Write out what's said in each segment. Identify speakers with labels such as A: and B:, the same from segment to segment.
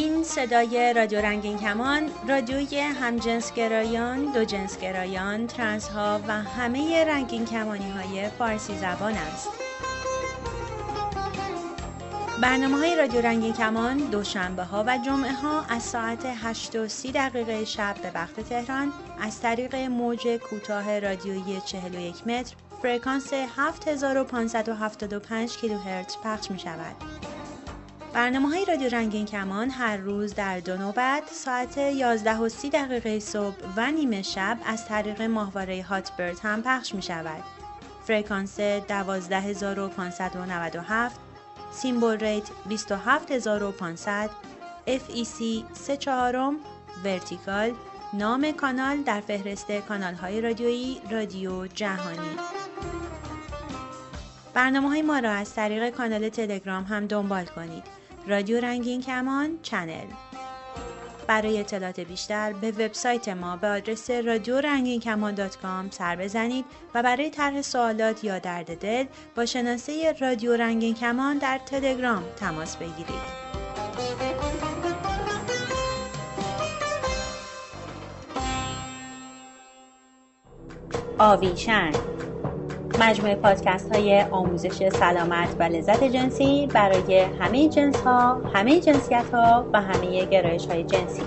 A: این صدای رادیو رنگین کمان رادیوی همجنسگرایان، دو جنسگرایان، ترنس ها و همه رنگین کمانی های فارسی زبان است. برنامه های رادیو رنگین کمان دوشنبه ها و جمعه ها از ساعت 8 و 30 دقیقه شب به وقت تهران از طریق موج کوتاه رادیویی 41 متر فرکانس 7575 کیلوهرتز پخش می شود. برنامه های رادیو رنگین کمان هر روز در دو نوبت ساعت 11 و 30 دقیقه صبح و نیمه شب از طریق ماهواره هاتبرد هم پخش می شود. فرکانس 12597 symbol rate 27500 FEC 3 چهارم vertical نام کانال در فهرست کانال های رادیویی رادیو جهانی برنامه های ما را از طریق کانال تلگرام هم دنبال کنید رادیو رنگین کمان channel برای اطلاعات بیشتر به وبسایت ما به آدرس رادیو رنگین کمان dot com سر بزنید و برای طرح سوالات یا درد دل با شناسه رادیو رنگین کمان در تلگرام تماس بگیرید. آویشن مجموعه پادکست های آموزش سلامت و لذت جنسی برای همه جنس ها، همه جنسیت ها و همه گرایش های جنسی.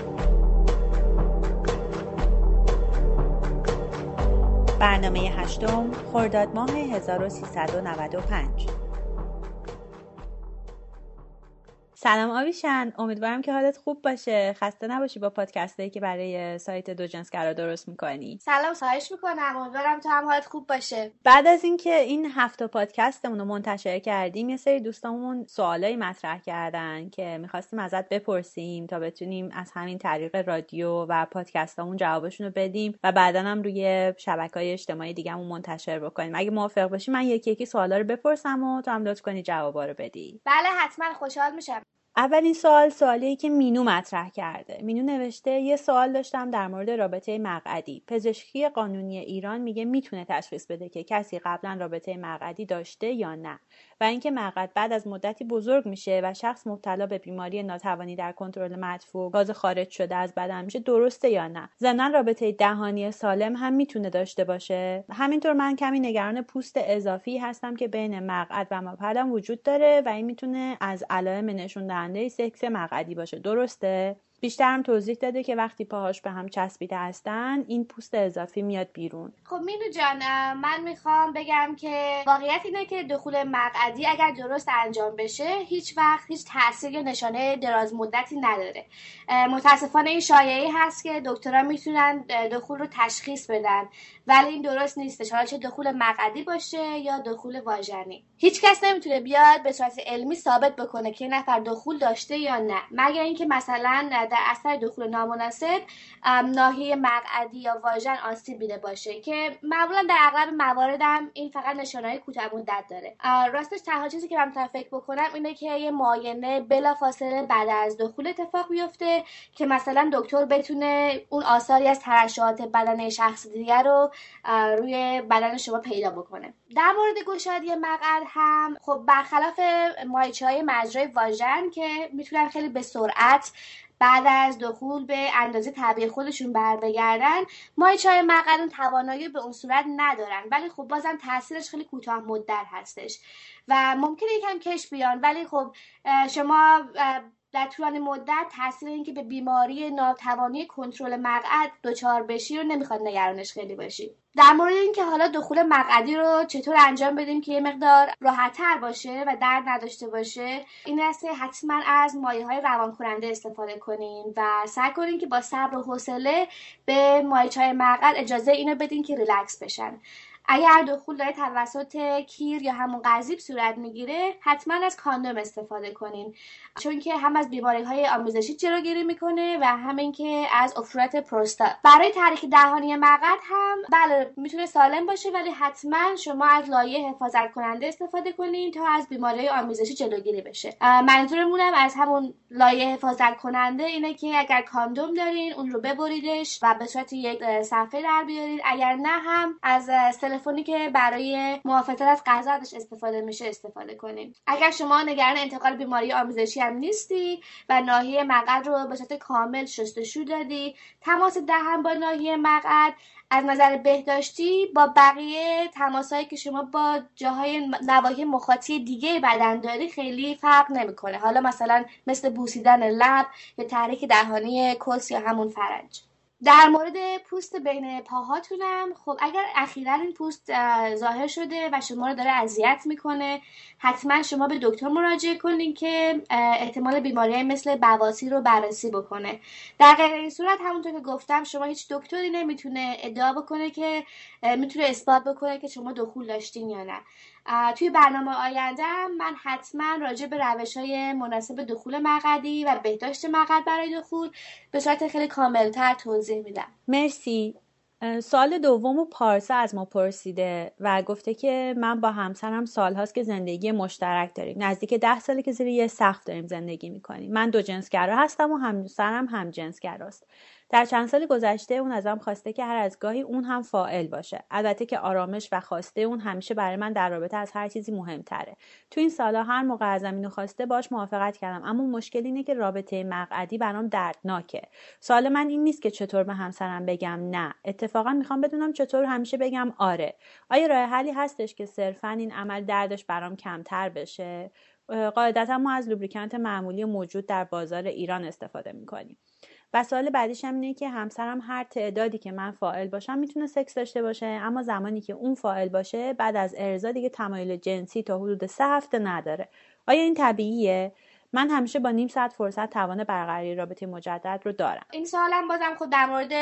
A: برنامه هشتم خرداد ماه 1395 سلام آویشن. امیدوارم که حالت خوب باشه. خسته نباشی با پادکست هایی که برای سایت دو جنس درست می‌کنی.
B: سلام سایش می‌کنم. امیدوارم تو هم حالت خوب باشه.
A: بعد از اینکه این هفته پادکستمون رو منتشر کردیم یه سری دوستامون سوالایی مطرح کردن که می‌خواستیم ازت بپرسیم تا بتونیم از همین طریق رادیو و پادکستامون جوابشون رو بدیم و بعدا هم روی شبکه های اجتماعی دیگهمون منتشر بکنیم. اگه موافق باشی من یکی یکی سوالا رو بپرسم و تو هم لطف کنی جوابا رو بدی.
B: بله حتما. خوشحال میشم.
A: اولین سوال سوالی که مینو مطرح کرده. مینو نوشته یه سوال داشتم در مورد رابطه مقعدی. پزشکی قانونی ایران میگه می‌تونه تشخیص بده که کسی قبلا رابطه مقعدی داشته یا نه. و اینکه مقعد بعد از مدتی بزرگ میشه و شخص مبتلا به بیماری ناتوانی در کنترل مدفوع گاز خارج شده از بدن میشه درسته یا نه؟ ضمنا رابطه دهانی سالم هم می‌تونه داشته باشه. همینطور من کمی نگران پوست اضافی هستم که بین مقعد و مپلم وجود داره و این می‌تونه از علائم نشون دهنده سکس مقعدی باشه. درسته؟ بیشترم توضیح داده که وقتی پاهاش به هم چسبیده هستن این پوست اضافی میاد بیرون.
B: خب مینو جان من می‌خوام بگم که واقعیت اینه که دخول مقعدی اگر درست انجام بشه هیچ وقت هیچ تاثیر یا نشانه دراز مدتی نداره. متاسفانه این شایعی هست که دکترها می‌تونن دخول رو تشخیص بدن. ولی این درست نیستش. حالا چه دخول مقعدی باشه یا دخول واژنی. هیچ کس نمی‌تونه بیاد به صورت علمی ثابت بکنه که نفر دخول داشته یا نه. مگر اینکه مثلا در اثر دخول نامناسب ناحیه مقعدی یا واژن آسیب دیده باشه که معمولا در اغلب موارد هم این فقط نشانهای کوتاه مدت داره راستش تنها چیزی که من فکر بکنم اینه که یه معاینه بلافاصله بعد از دخول اتفاق بیفته که مثلا دکتر بتونه اون آثاری از ترشحات بدن شخص دیگر رو روی بدن شما پیدا بکنه. در مورد گشادی مقعد هم خب برخلاف مایچه های مجرای واژن که می‌تونن خیلی به سرعت بعد از دخول به اندازه طبیعی خودشون بر بگردن مایچه های مقعد اون توانایی به اون صورت ندارن. ولی خب بازم تاثیرش خیلی کوتاه مدت هستش. و ممکنه یکم کش بیان ولی خب شما در طولانی مدت تاثیر اینکه به بیماری ناتوانی کنترل مقعد دچار بشی رو نمی‌خواد نگرانش خیلی باشی. در مورد اینکه حالا دخول مقعدی رو چطور انجام بدیم که یه مقدار راحتتر باشه و درد نداشته باشه این است که حتما از مایه های روان کننده استفاده کنیم و سعی کنیم که با صبر و حوصله به مایه های مقعد اجازه اینو بدین که ریلکس بشن. اگر دخول داره توسط کیر یا همون قضیب صورت می‌گیره حتما از کاندوم استفاده کنین. چون که هم از بیماری های آمیزشی جلوگیری می‌کنه و هم اینکه از افرات پروستات برای تحریک دهانی مقعد هم بله می‌تونه سالم باشه ولی حتما شما از لایه حفاظت کننده استفاده کنین تا از بیماری آمیزشی جلوگیری بشه. منظورمونم از همون لایه حفاظت کننده اینه که اگر کاندوم دارین اون رو ببریدش و به صورت یک صفحه در بیارید اگر نه هم از سل تلفنی که برای محافظت از غذا ازش استفاده میشه استفاده کنیم. اگر شما نگران انتقال بیماری آمیزشی هم نیستی و ناحیه مقعد رو به صورت کامل شستشو دادی تماس دهن با ناحیه مقعد از نظر بهداشتی با بقیه تماسهایی که شما با جاهای نواحی مخاطی دیگه بدن داری خیلی فرق نمی‌کنه. حالا مثلا مثل بوسیدن لب یا تحریک دهانی کس یا همون فرنج. در مورد پوست بین پاهاتونم خب اگر اخیرا این پوست ظاهر شده و شما رو داره اذیت می‌کنه حتما شما به دکتر مراجعه کنین که احتمال بیماری مثل بواسی رو بررسی بکنه. در غیر این صورت همونطور که گفتم شما هیچ دکتری نمی‌تونه ادعا بکنه که می‌تونه اثبات بکنه که شما دخول داشتین یا نه. توی برنامه آینده من حتما راجع به روش های مناسب دخول مقدی و بهداشت مقد برای دخول به صورت خیلی کاملتر توضیح میدم.
A: مرسی. سال دوم و پارسا از ما پرسیده و گفته که من با همسرم سالهاست که زندگی مشترک داریم. نزدیک ده ساله که زیر یه سقف داریم زندگی می‌کنیم. من دو جنسگرا هستم و همسرم هم جنسگراست. در چند سال گذشته اون ازم خواسته که هر از گاهی اون هم فائل باشه. البته که آرامش و خواسته اون همیشه برای من در رابطه از هر چیزی مهمتره. تو این سالا هر موقع ازم اینو خواسته باش موافقت کردم. اما مشکل اینه که رابطه مقعدی برام دردناکه. سوال من این نیست که چطور به همسرم بگم نه. اتفاقا می‌خوام بدونم چطور همیشه بگم آره. آیا راه حلی هستش که صرفا این عمل دردش برام کمتر بشه؟ قاعدتا ما از لوبریکانت معمولی موجود در بازار ایران استفاده می‌کنیم. و سوال بعدیش هم اینه که همسرم هر تعدادی که من فائل باشم می‌تونه سکس داشته باشه اما زمانی که اون فائل باشه بعد از ارضا دیگه تمایل جنسی تا حدود سه هفته نداره. آیا این طبیعیه؟ من همیشه با نیم ساعت فرصت توان برقراری رابطه مجدد رو دارم.
B: این سوالم بازم خود در مورد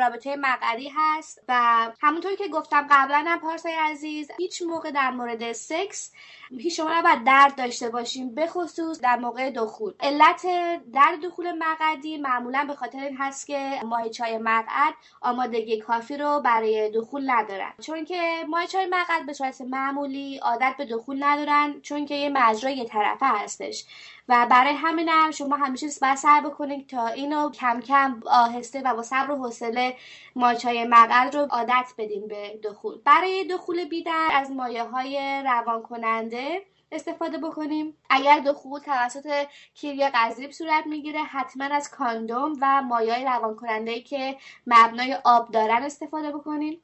B: رابطه مقعدی هست و همونطور که گفتم قبلا هم پارسای عزیز هیچ موقع در مورد سکس هیچ شما نباید درد داشته باشیم به خصوص در موقع دخول. علت درد دخول مقعدی معمولا به خاطر این هست که ماهیچای مقعد آمادگی کافی رو برای دخول ندارن. چون که ماهیچای مقعد به صورت معمولی عادت به دخول ندارن چون که یه مجرای یه طرفه هستش. و برای همینم شما همیشه باید سعی بکنید تا اینو کم کم آهسته و با صبر و حوصله ماچای مقعد رو عادت بدین به دخول. برای دخول بیدر از مایه های روان کننده استفاده بکنیم. اگر دخول توسط کیری قذیب صورت می‌گیره حتما از کاندوم و مایه روان کننده که مبنای آب دارن استفاده بکنیم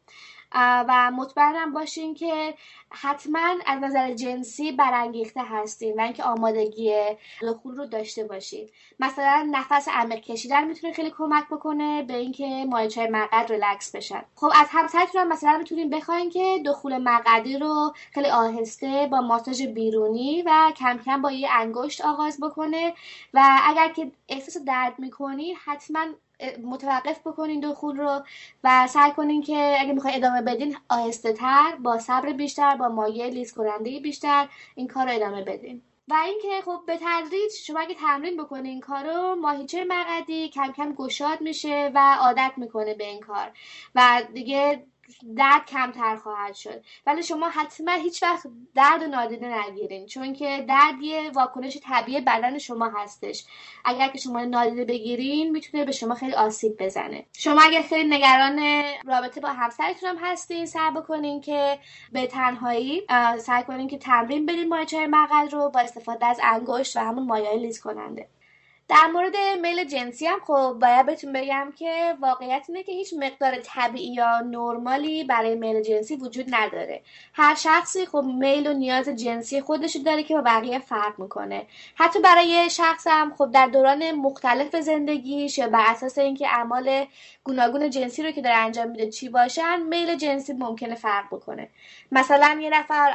B: و مطمئنم باشین که حتما از نظر جنسی برانگیخته هستین و اینکه آمادگی دخول رو داشته باشید مثلا نفس عمیق کشیدن می‌تونه خیلی کمک بکنه به اینکه مایچای مقعد ریلکس بشن. خب از همسرتون هم مثلا می‌تونین بخواین که دخول مقعدی رو خیلی آهسته با ماساژ بیرونی و کم کم با یه انگشت آغاز بکنه و اگر که احساس درد می‌کنی حتما متوقف بکنین دخول رو و سعی کنین که اگه می‌خوای ادامه بدین آهسته تر با صبر بیشتر با مایه لیز کننده بیشتر این کار رو ادامه بدین. و اینکه خب به تدریج شما اگه تمرین بکنین این کارو ماهیچه مقدی کم کم گشاد میشه و عادت می‌کنه به این کار. و دیگه درد کمتر خواهد شد. ولی شما حتما هیچ وقت درد نادیده نگیرین چون که درد یه واکنش طبیعی بدن شما هستش. اگر که شما نادیده بگیرین می‌تونه به شما خیلی آسیب بزنه. شما اگر خیلی نگران رابطه با همسرتون هم هستین سعی بکنین که به تنهایی سعی کنین که تمرین بدین مایچه مقل رو با استفاده از انگشت و همون مایع لیز کننده. در مورد میل جنسی هم خب باید بهتون بگم که واقعیت اینه که هیچ مقدار طبیعی یا نرمالی برای میل جنسی وجود نداره. هر شخصی خب میل و نیاز جنسی خودش داره که با بقیه فرق می‌کنه. حتی برای شخص هم خب در دوران مختلف زندگیش یا بر اساس اینکه اعمال گوناگون جنسی رو که داره انجام میده چی باشن میل جنسی ممکنه فرق بکنه. مثلا یه نفر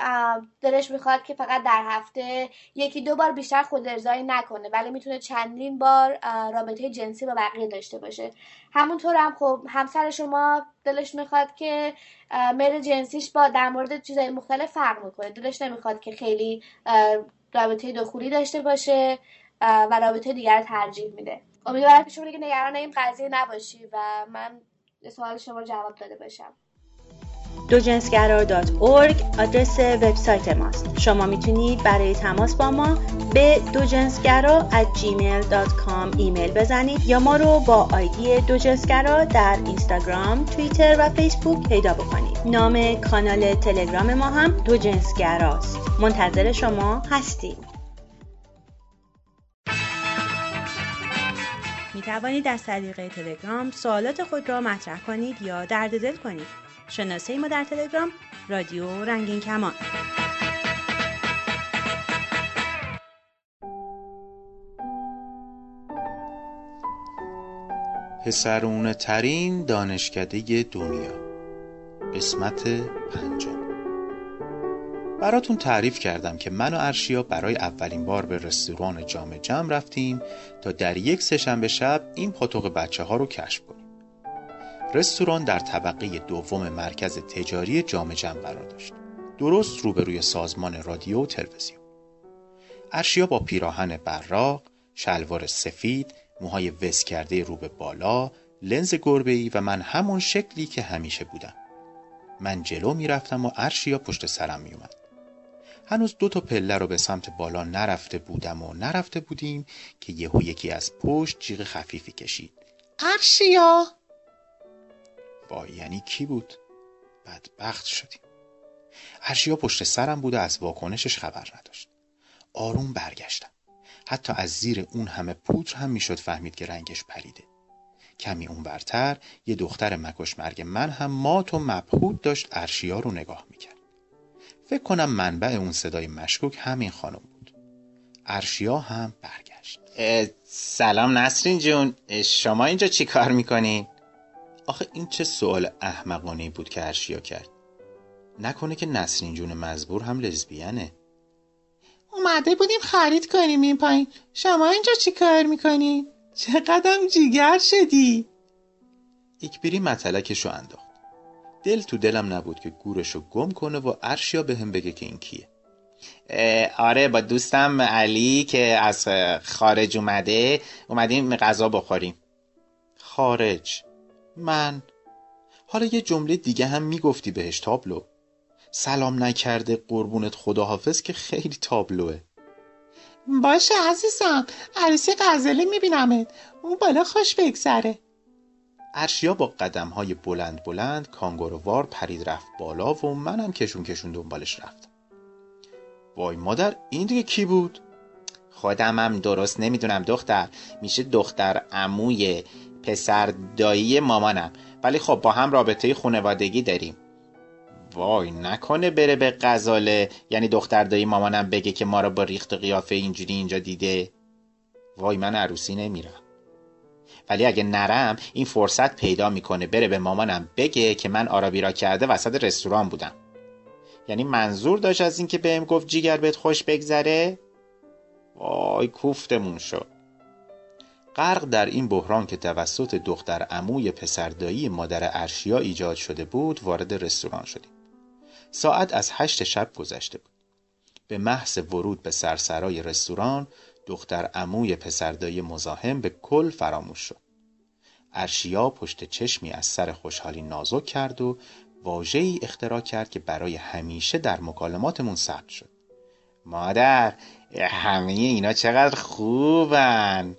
B: دلش می‌خواد که فقط در هفته یکی دو بار بیشتر خود ارزایی نکنه ولی می‌تونه چندین بار رابطه جنسی با بقیه داشته باشه. همونطور هم خب همسر شما دلش می‌خواد که میل جنسیش با در مورد چیزهای مختلف فرق می‌کنه دلش نمی‌خواد که خیلی رابطه دخولی داشته باشه و رابطه دیگر ترجیح میده. امیدوارم که شما دیگه نگران این قضیه نباشی و من سوال شما جواب داده باشم.
A: دوجنسگرا.org آدرس وبسایت ماست. شما می‌تونید برای تماس با ما به دوجنسگرا at gmail.com ایمیل بزنید یا ما رو با آیدی دوجنسگرا در اینستاگرام، توییتر و فیسبوک پیدا بکنید. نام کانال تلگرام ما هم دوجنسگراست. منتظر شما هستیم. می توانید از طریق تلگرام سوالات خود را مطرح کنید یا درد دل کنید. شناسه ما در تلگرام رادیو رنگین کمان.
C: پسرونه ترین دانشکده دنیا. قسمت پنجم. براتون تعریف کردم که من و ارشیا برای اولین بار به رستوران جام جم رفتیم تا در یک سهشنبه شب این پاتوق بچه ها رو کشف کنیم. رستوران در طبقه دوم مرکز تجاری جام جم قرار داشت. درست روبروی سازمان رادیو و تلویزیون. ارشیا با پیراهن براق شلوار سفید موهای وس کرده رو به بالا لنز گربه و من همون شکلی که همیشه بودم. من جلو می‌رفتم و ارشیا پشت سرم میومد هنوز دو تا پله رو به سمت بالا نرفته بودم و نرفته بودیم که یهو یکی از پشت جیغ خفیفی کشید. ارشیا! وای یعنی کی بود؟ بدبخت شدیم. ارشیا پشت سرم بود و از واکنشش خبر نداشت. آروم برگشتم. حتی از زیر اون همه پودر هم می‌شد فهمید که رنگش پریده کمی اونورتر یه دختر مکش مرگ من هم مات و مبهود داشت ارشیا رو نگاه می‌کرد. فکر کنم منبع اون صدای مشکوک همین خانم بود. ارشیا هم برگشت.
D: سلام نسرین جون. شما اینجا چی کار می‌کنین؟
C: آخه این چه سوال احمقانه بود که ارشیا کرد؟ نکنه که نسرین جون مزبور هم لزبیانه.
E: اومده بودیم خرید کنیم این پایین. شما اینجا چی کار می‌کنین؟ چقدر جیگر شدی؟
C: اکبری مطلکشو انداخت. دل تو دلم نبود که گورشو گم کنه و ارشیا به هم بگه که این کیه.
D: آره با دوستم علی که از خارج اومده اومدیم غذا بخوریم.
C: خارج. من. حالا یه جمله دیگه هم می‌گفتی بهش تابلو. سلام نکرده قربونت خداحافظ که خیلی تابلوه.
E: باشه عزیزم عروسی غزله میبینمت. اون بالا خوش بگذره.
C: ارشیا با قدم های بلند بلند کانگورووار پرید رفت بالا و منم کشون کشون دنبالش رفتم وای مادر این دیگه کی بود؟
D: خودمم درست نمی‌دونم دختر. میشه دختر عموی پسر دایی مامانم. ولی خب با هم رابطه خانوادگی داریم. وای نکنه بره به غزاله. یعنی دختر دایی مامانم بگه که ما را با ریخت قیافه اینجوری اینجا دیده. وای من عروسی نمیرم. ولی اگه نرم این فرصت پیدا می‌کنه بره به مامانم بگه که من آرابیرا کرده وسط رستوران بودم. یعنی منظور داشت از اینکه بهم گفت جیگر بهت خوش بگذره؟ وای کوفتمون شد.
C: غرق در این بحران که توسط دختر عموی پسردایی مادر ارشیا ایجاد شده بود وارد رستوران شدیم. ساعت از هشت شب گذشته بود. به محض ورود به سرسرای رستوران دختر عموی پسردایی مزاحم به کل فراموش شد. ارشیا پشت چشمی از سر خوشحالی نازک کرد و واژه‌ای اختراع کرد که برای همیشه در مکالماتمون ثبت شد.
D: مادر همه اینا چقدر خوبن!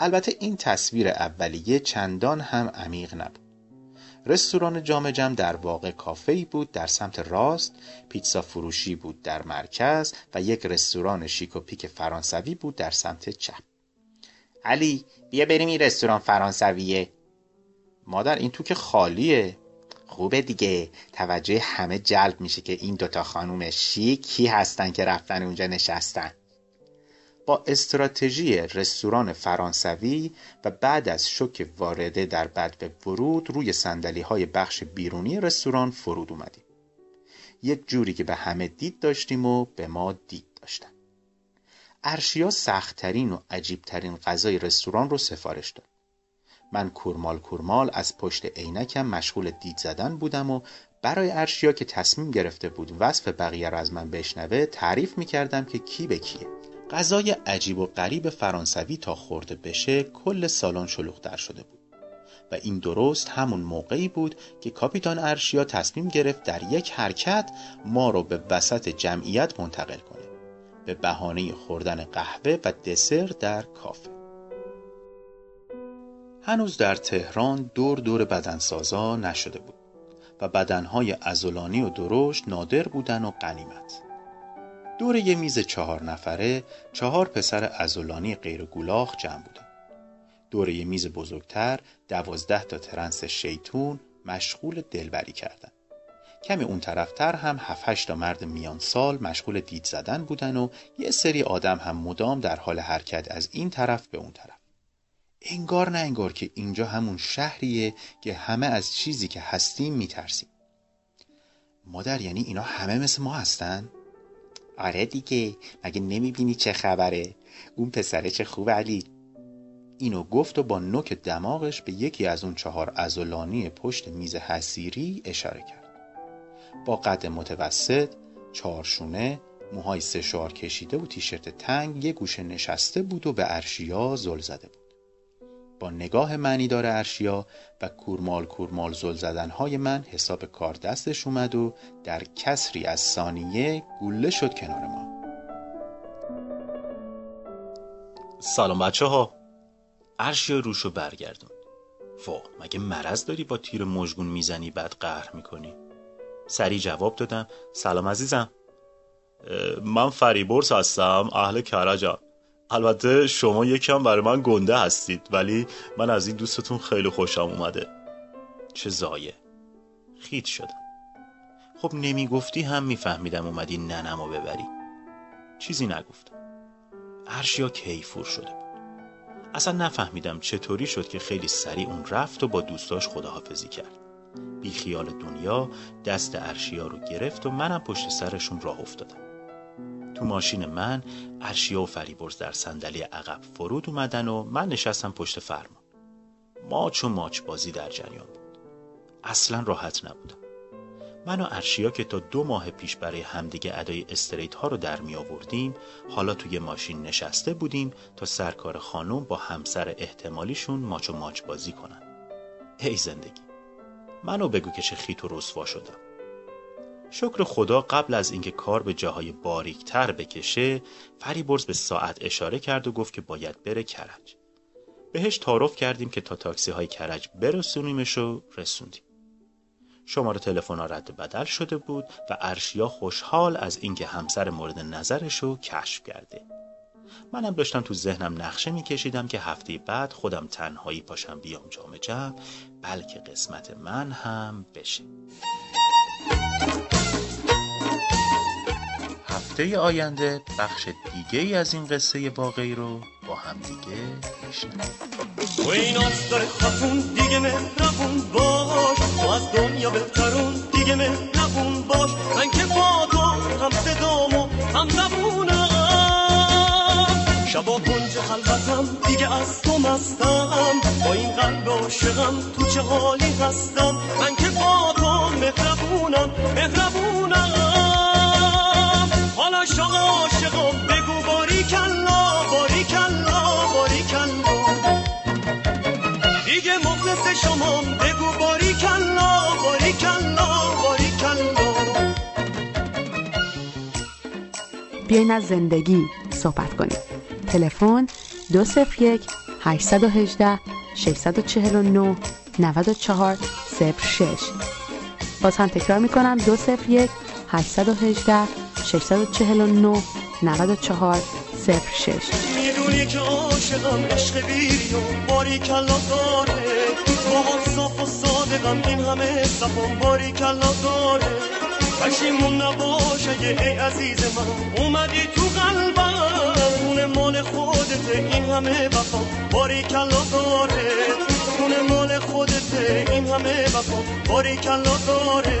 C: البته این تصویر اولیه چندان هم عمیق نبود. رستوران جام جم در واقع کافه‌ای بود در سمت راست پیتزا فروشی بود در مرکز و یک رستوران شیک و پیک فرانسوی بود در سمت چپ.
D: علی بیا بریم این رستوران فرانسویه.
C: مادر این تو که خالیه.
D: خوبه دیگه. توجه همه جلب میشه که این دوتا خانوم شیکی هستن که رفتن اونجا نشستن.
C: با استراتژی رستوران فرانسوی و بعد از شوک وارده در بد به ورود روی سندلی های بخش بیرونی رستوران فرود اومدیم. یک جوری که به همه دید داشتیم و به ما دید داشتن. ارشیا سختترین و عجیبترین غذای رستوران رو سفارش داد. من کورمال کورمال از پشت عینکم مشغول دید زدن بودم و برای ارشیا که تصمیم گرفته بود وصف بقیه را از من بشنوه تعریف می‌کردم که کی به کیه. غذای عجیب و غریب فرانسوی تا خورده بشه کل سالن شلوغتر شده بود.
F: و این درست همون موقعی بود که کاپیتان ارشیا تصمیم گرفت در یک حرکت ما رو به وسط جمعیت منتقل کنه. به بهانه خوردن قهوه و دسر در کافه. هنوز در تهران دور دور بدنسازا نشده بود و بدنهای ازولانی و درشت نادر بودن و قنیمت دور یه میز چهار نفره چهار پسر ازولانی غیر گولاخ جمع بودن. دور یه میز بزرگتر دوازده تا ترنس شیطون مشغول دلبری کردن. کمی اون طرفتر هم هفت تا مرد میان سال مشغول دید زدن بودن و یه سری آدم هم مدام در حال حرکت از این طرف به اون طرف. انگار نه انگار که اینجا همون شهریه که همه از چیزی که هستیم میترسیم. مادر یعنی اینا همه مثل ما هستن؟
G: آره دیگه مگه نمی‌بینی چه خبره؟ اون پسره چه خوب علی.
F: اینو گفت و با نوک دماغش به یکی از اون چهار ازولانی پشت میز حسیری اشاره کرد. با قد متوسط چارشونه موهای سه شار کشیده و تیشرت تنگ یه گوشه نشسته بود و به ارشیا زل زده بود. با نگاه معنی داره ارشیا و کورمال کورمال زل زدنهای من حساب کار دستش اومد و در کسری از ثانیه گوله شد کنار ما.
C: سلام بچه ها ارشیا روشو برگردون. وا مگه مرض داری با تیر مژگون می‌زنی بعد قهر می‌کنی؟ سریع جواب دادم. سلام عزیزم. من فریبرز هستم اهل کرجم البته شما یکم برای من گنده هستید ولی من از این دوستتون خیلی خوشم اومده. چه زایه. خیت شدم. خب نمی‌گفتی هم میفهمیدم اومدی ننمو ببری. چیزی نگفتم ارشیا کیفور شده بود. اصلا نفهمیدم چطوری شد که خیلی سریع اون رفت و با دوستاش خداحافظی کرد. بی خیال دنیا دست ارشیا رو گرفت و منم پشت سرشون راه افتادم. تو ماشین من ارشیا و فریبرز در صندلی عقب فرود اومدن و من نشستم پشت فرمان. ماچ و ماچ بازی در جریان بود. اصلا راحت نبودم. من و ارشیا که تا دو ماه پیش برای همدیگه ادای استریت ها رو در می آوردیم حالا توی ماشین نشسته بودیم تا سرکار خانم با همسر احتمالیشون ماچ و ماچ بازی کنن. ای زندگی. منو بگو که چه خیت و رسوا شدم. شکر خدا قبل از اینکه کار به جاهای باریکتر بکشه فریبرز به ساعت اشاره کرد و گفت که باید بره کرج. بهش تعارف کردیم که تا تاکسی های کرج برسونیمش و رسوندیم. شماره تلفن رد بدل شده بود و ارشیا خوشحال از اینکه همسر مورد نظرش رو کشف کرده. منم داشتم تو ذهنم نقشه میکشیدم که هفته بعد خودم تنهایی پاشم بیام جام جمع بلکه قسمت من هم بشه.
F: هفته آینده بخش دیگه ای از این قصه باقی رو با هم دیگه
H: و این داره خاتون دیگه مهربون باش. تو از دنیا بهترون دیگه مهربون باش. من که با تو هم صدامو هم زبونم. شبا کنج خلوتم دیگه از تو مستم. با این قلب عاشقم تو چه حالی هستم؟ من که با تو مهربونم مهربونم. شما عاشقم بگو باری کلا باری کلا باری کلا. دیگه مخلص شما بگو باری کلا باری کلا باری کلا.
I: بیاین از زندگی صحبت کنیم. تلفن 201 818 649 94 06 باز هم تکرار می‌کنم 201 818 649 94 06
H: می‌دونی که عاشقم عشق بیری و باری کلا داره با هم صاف و صادقم این همه صفم باری کلا داره پشیمون نباشه ای عزیز من اومدی تو قلبم. خونه مال خودته این همه وفا باری کلا داره خونه مال خودته این همه وفا باری کلا داره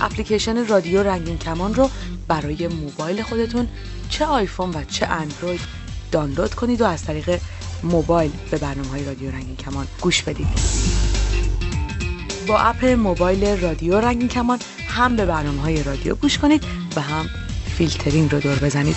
J: اپلیکیشن رادیو رنگین کمان رو برای موبایل خودتون چه آیفون و چه اندروید دانلود کنید و از طریق موبایل به برنامه های رادیو رنگین کمان گوش بدید. با اپ موبایل رادیو رنگین کمان هم به برنامه های رادیو گوش کنید و هم فیلترینگ رو دور بزنید.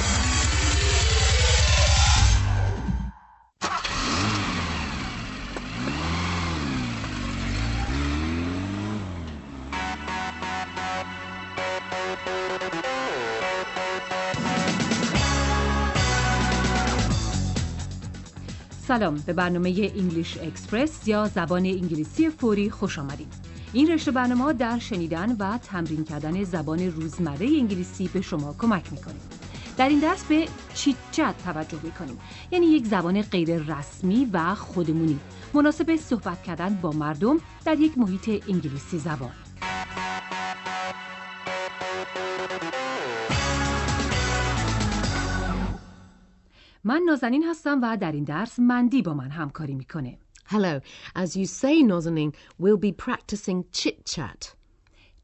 K: سلام به برنامه English Express یا زبان انگلیسی فوری خوش آمدید. این رشته برنامه در شنیدن و تمرین کردن زبان روزمره انگلیسی به شما کمک می‌کنیم. در این درس به چیت چت توجه می‌کنیم یعنی یک زبان غیر رسمی و خودمونی مناسب صحبت کردن با مردم در یک محیط انگلیسی زبان. من نازنین هستم و در این درس مندی با من همکاری می‌کنه.
L: Hello. As you say, Nazanin, we'll be practicing chit chat.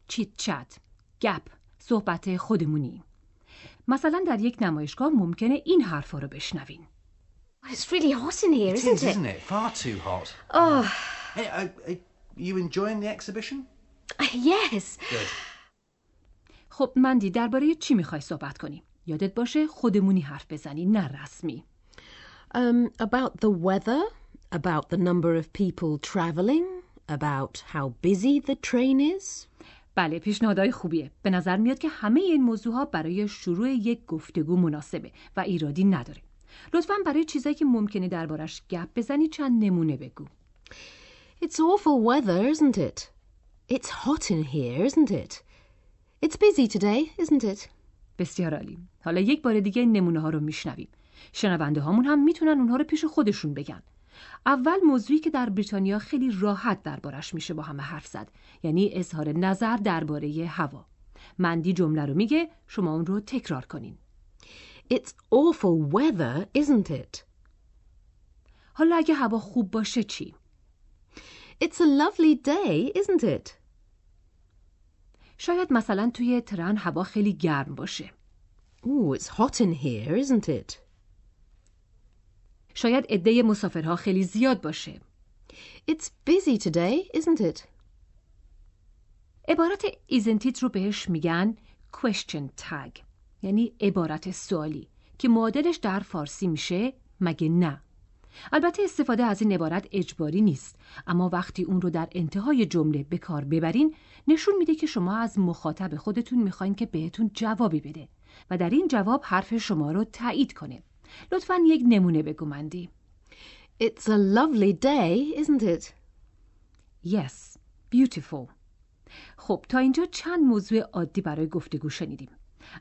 K: چیت چت، گپ، صحبت خودمونی. مثلا در یک نمایشگاه ممکنه این حرفا رو بشنوین.
B: It's really hot in here, isn't it?
M: isn't it? Far too hot.
B: Oh,
M: Hey, are, are you enjoying the exhibition?
B: yes.
M: Good.
K: خب مندی درباره چی می‌خوای صحبت کنی؟ یادت باشه خودمونی حرف بزنی نه رسمی.
L: Um, about the weather, about the number of people traveling, about how busy the train is.
K: بله پیشنهادهای خوبیه. به نظر میاد که همه این موضوع ها برای شروع یک گفتگو مناسبه و ایرادی نداره. لطفا برای چیزایی که ممکنه دربارش گپ بزنی چند نمونه بگو.
L: It's awful weather, isn't it? It's hot in here, isn't it? It's busy today, isn't it?
K: بسیار عالی. حالا یک بار دیگه این نمونه ها رو میشنویم. شنونده هامون هم می‌تونن اونها رو پیش خودشون بگن. اول موضوعی که در بریتانیا خیلی راحت دربارش میشه با همه حرف زد یعنی اظهار نظر درباره هوا. مندی جمله رو میگه شما اون رو تکرار کنین.
L: It's awful weather, isn't it?
K: حالا اگه هوا خوب باشه چی؟
L: It's a lovely day, isn't it?
K: شاید مثلا توی ترن هوا خیلی گرم باشه.
L: Ooh, it's hot in here, isn't it?
K: شاید عده مسافرها خیلی زیاد باشه.
L: It's busy today, isn't it?
K: عبارت isn't it رو بهش میگن question tag یعنی عبارت سوالی که معادلش در فارسی میشه مگه نه البته استفاده از این عبارت اجباری نیست اما وقتی اون رو در انتهای جمله به کار ببرین نشون میده که شما از مخاطب خودتون می‌خواین که بهتون جوابی بده و در این جواب حرف شما رو تایید کنه لطفا یک نمونه بگو مندی
L: It's a lovely day, isn't it?
K: Yes, beautiful. خب تا اینجا چند موضوع عادی برای گفتگو شنیدیم.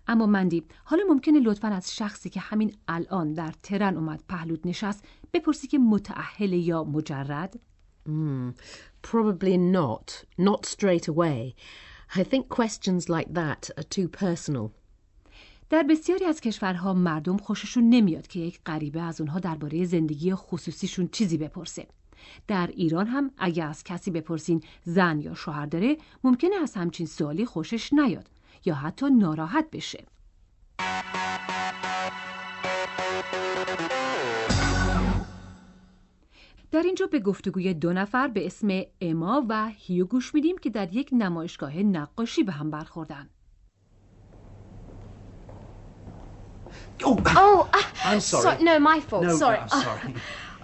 K: اما مندی حالا ممکنه لطفا از شخصی که همین الان در ترن اومد پهلود نشست بپرسی که متعهل یا مجرد؟
L: Probably not. Not straight away. I think questions like that are too personal.
K: در بسیاری از کشورها مردم خوششون نمیاد که یک غریبه از اونها درباره زندگی خصوصیشون چیزی بپرسه. در ایران هم اگه از کسی بپرسین زن یا شوهر داره ممکنه از همچین سوالی خوشش نیاد یا حتی ناراحت بشه. در اینجا به گفتگوی دو نفر به اسم اما و هیو گوش میدیم که در یک نمایشگاه نقاشی به هم برخوردن.
M: Oh,
B: Oh, uh,
M: I'm sorry.
B: no, my fault.
M: No,
B: sorry.
M: I'm sorry.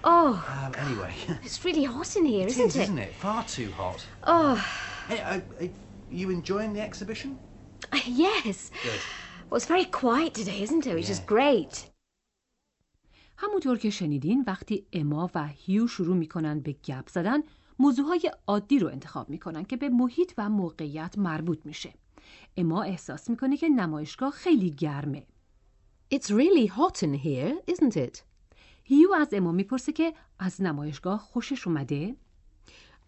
B: Oh,
M: Um, anyway,
B: it's really hot in here,
M: it
B: isn't
M: is,
B: it?
M: isn't it? Far too hot.
B: Oh,
M: Hey, are, are you enjoying the exhibition?
B: yes.
M: Good.
B: Well, it's very quiet today, isn't it? Which is
M: Yeah.
B: great.
K: همونطور که شنیدین وقتی اما و هیو شروع می‌کنن به گپ زدن موضوعهای عادی رو انتخاب می‌کنن که به محیط و موقعیت مربوط میشه. اما احساس می‌کنه که نمایشگاه خیلی گرمه.
L: It's really hot in here, isn't it?
K: هیو از اما می‌پرسه که از نمایشگاه خوشش اومده؟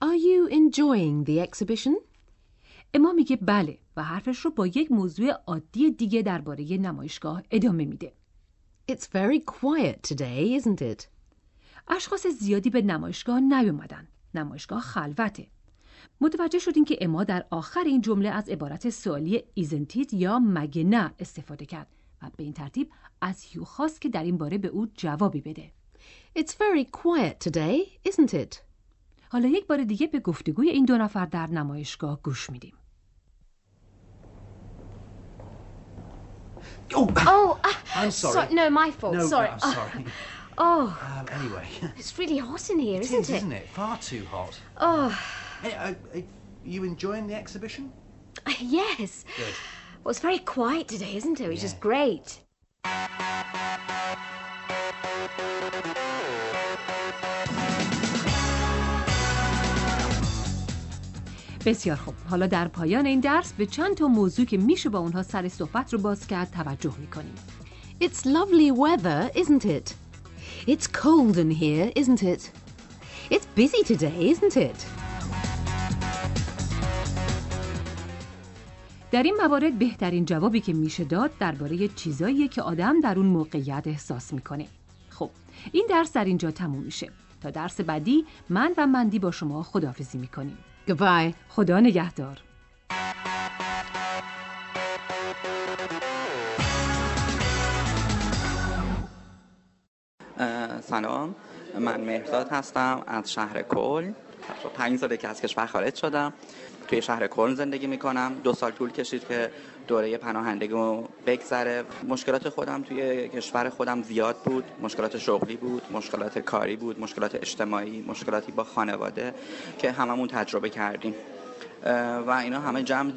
L: Are you enjoying the exhibition?
K: اما میگه بله و حرفش رو با یک موضوع عادی دیگه درباره نمایشگاه ادامه میده.
L: It's very quiet today, isn't it?
K: اشخاص زیادی به نمایشگاه نیومدن. نمایشگاه خلوته. متوجه شدیم که اما در آخر این جمله از عبارت سوالی isn't it یا مگه نه استفاده کرد و به این ترتیب از هیو خواست که در این باره به او جوابی بده.
L: It's very quiet today, isn't it?
K: حالا یک بار دیگه به گفتگوی این دو نفر در نمایشگاه گوش میدیم.
M: Oh,
L: Oh, uh,
M: I'm sorry.
L: no, my fault.
M: No,
L: sorry.
M: I'm
L: Oh,
M: sorry.
L: oh,
M: Um, anyway,
L: it's really hot in here,
M: it
L: isn't
M: is,
L: it?
M: isn't it? Far too hot.
L: Oh,
M: Hey, uh, uh, you enjoying the exhibition?
L: yes.
M: Good.
L: Well, it's very quiet today, isn't it? Which is
M: Yeah.
L: great.
K: بسیار خوب حالا در پایان این درس به چند تا موضوع که میشه با اونها سر صحبت رو باز کرد توجه میکنیم
L: It's lovely weather, isn't it? It's cold in here, isn't it? It's busy today, isn't it?
K: در این موارد بهترین جوابی که میشه داد درباره چیزاییه که آدم در اون موقعیت احساس می‌کنه. خب این درس در اینجا تموم میشه. تا درس بعدی من و مندی با شما خداحافظی می‌کنیم.
L: Goodbye.
K: خدا نگهدار.
N: سلام. من مهرداد هستم از شهر کل. پنج ساله که از کشور خارج شدم. توی شهر کل زندگی می‌کنم. دو سال طول کشید که دوره پناهندگی رو بگذره. مشکلات خودم توی کشور خودم زیاد بود. مشکلات شغلی بود مشکلات کاری بود مشکلات اجتماعی مشکلاتی با خانواده که هممون تجربه کردیم. و اینا همه جمع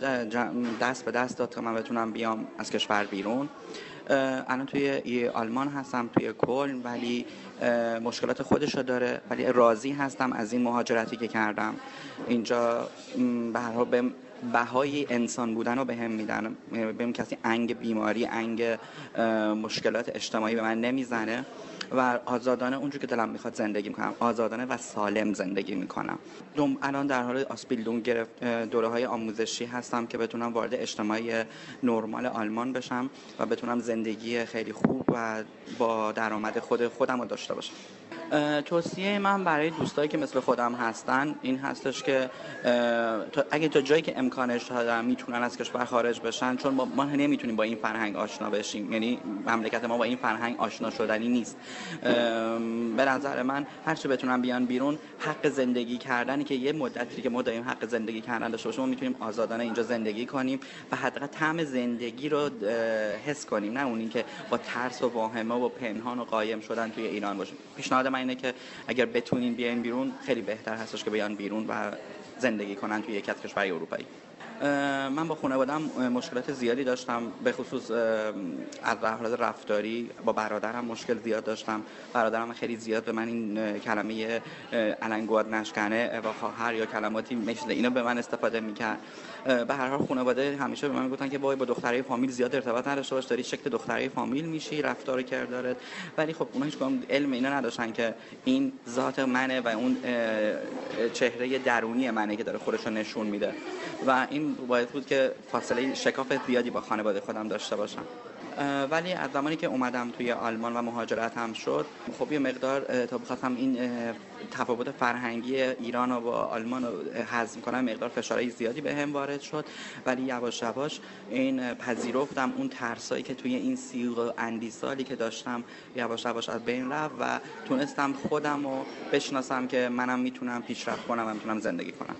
N: دست به دست داد تا من بتونم بیام از کشور بیرون. الان توی آلمان هستم توی کل ولی مشکلات خودشو داره. ولی راضی هستم از این مهاجرتی که کردم. اینجا به بهای انسان بودن رو به هم میدن. بهم کسی انگ بیماری انگ مشکلات اجتماعی به من نمی‌زنه. و آزادانه اونجور که دلم می‌خواد زندگی می‌کنم آزادانه و سالم زندگی می‌کنم. دوم الان در حال آسپیلدون گرفت دوره های آموزشی هستم که بتونم وارد اجتماعی نرمال آلمان بشم و بتونم زندگی خیلی خوب و با درآمد خود خودم رو داشته باشم. توصیه من برای دوستایی که مثل خودم هستن این هستش که اگه تا جایی که امکانش دارن می‌تونن از کشور خارج بشن چون ما, نمی‌تونیم با این فرهنگ آشنا بشیم. یعنی مملکت ما با این فرهنگ آشنا شدنی نیست. به نظر من هرچه بتونن بیان بیرون حق زندگی کردنی که یه مدتی که ما داریم حق زندگی کردن داشته باشیم ما می‌تونیم آزادانه اینجا زندگی کنیم و حداقل طعم زندگی رو حس کنیم. نه اون که با ترس و واهمه و پنهان و قایم شدن توی ایران باشیم. پیشنهاد من اینه که اگر بتونین بیاین بیرون خیلی بهتر هستش که بیان بیرون و زندگی کنن توی یک کشورهای اروپایی. من با خانوادم مشکلات زیادی داشتم به خصوص از لحاظ رفتاری با برادرم مشکل زیاد داشتم. برادرم خیلی زیاد به من این کلمه النگوات نشکنه و خواهر یا کلماتی مثل اینا به من استفاده می‌کرد. به هر حال خانواده همیشه به من گفتن که با دخترای فامیل زیاد ارتباط نداشته باش داری شکل دخترای فامیل میشی رفتار کردارت ولی خب اونا هیچ علم اینا نداشتن که این ذات منه و اون چهره درونی منه که داره خودش رو نشون میده. و این باعث بود که فاصله شکاف زیادی با خانواده خودم داشته باشم. ولی از زمانی که اومدم توی آلمان و مهاجرت هم شد خب یه مقدار تا بخواستم این تفاوت فرهنگی ایران و با آلمان رو هضم کنم مقدار فشارهای زیادی به هم وارد شد. ولی یواش یواش این پذیرفتم اون ترسایی که توی این سی و اندی سالی که داشتم یواش یواش از بین رفت و تونستم خودم رو بشناسم که منم می‌تونم پیشرفت کنم و می‌تونم زندگی کنم.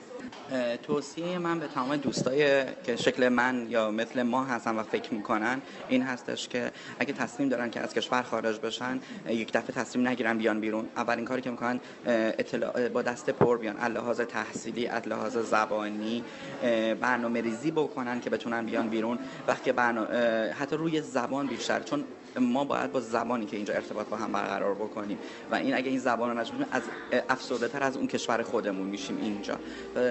N: توصیه من به تمام دوستای که شکل من یا مثل ما هستن و فکر می‌کنن این هستش که اگه تصمیم دارن که از کشور خارج بشن یک دفعه تصمیم نگیرن بیان بیرون. اولین کاری که می‌کنن اطلاع با دست پر بیان. لحاظ تحصیلی از لحاظ زبانی برنامه ریزی بکنن که بتونن بیان بیرون. وقتی برنامه حتی روی زبان بیشتر چون ما باید با زبانی که اینجا ارتباط با هم برقرار بکنیم. و این اگه این زبان رو نشناسیم از افسرده تر از اون کشور خودمون میشیم اینجا.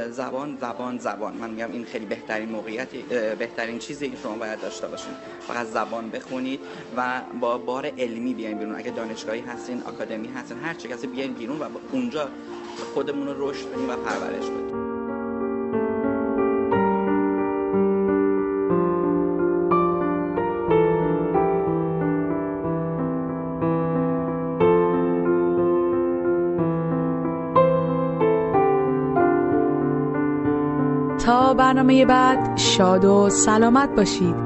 N: زبان زبان زبان. من میگم این خیلی بهترین موقعیتی اه، بهترین چیزی که شما باید داشته باشین. فقط زبان بخونید و با بار علمی بیاین بیرون. اگه دانشگاهی هستین آکادمی هستین هر چه کسی بیاین بیرون و اونجا خودمون رو رشد بدیم و پرورش بدیم.
J: برنامه بعد شاد و سلامت باشید.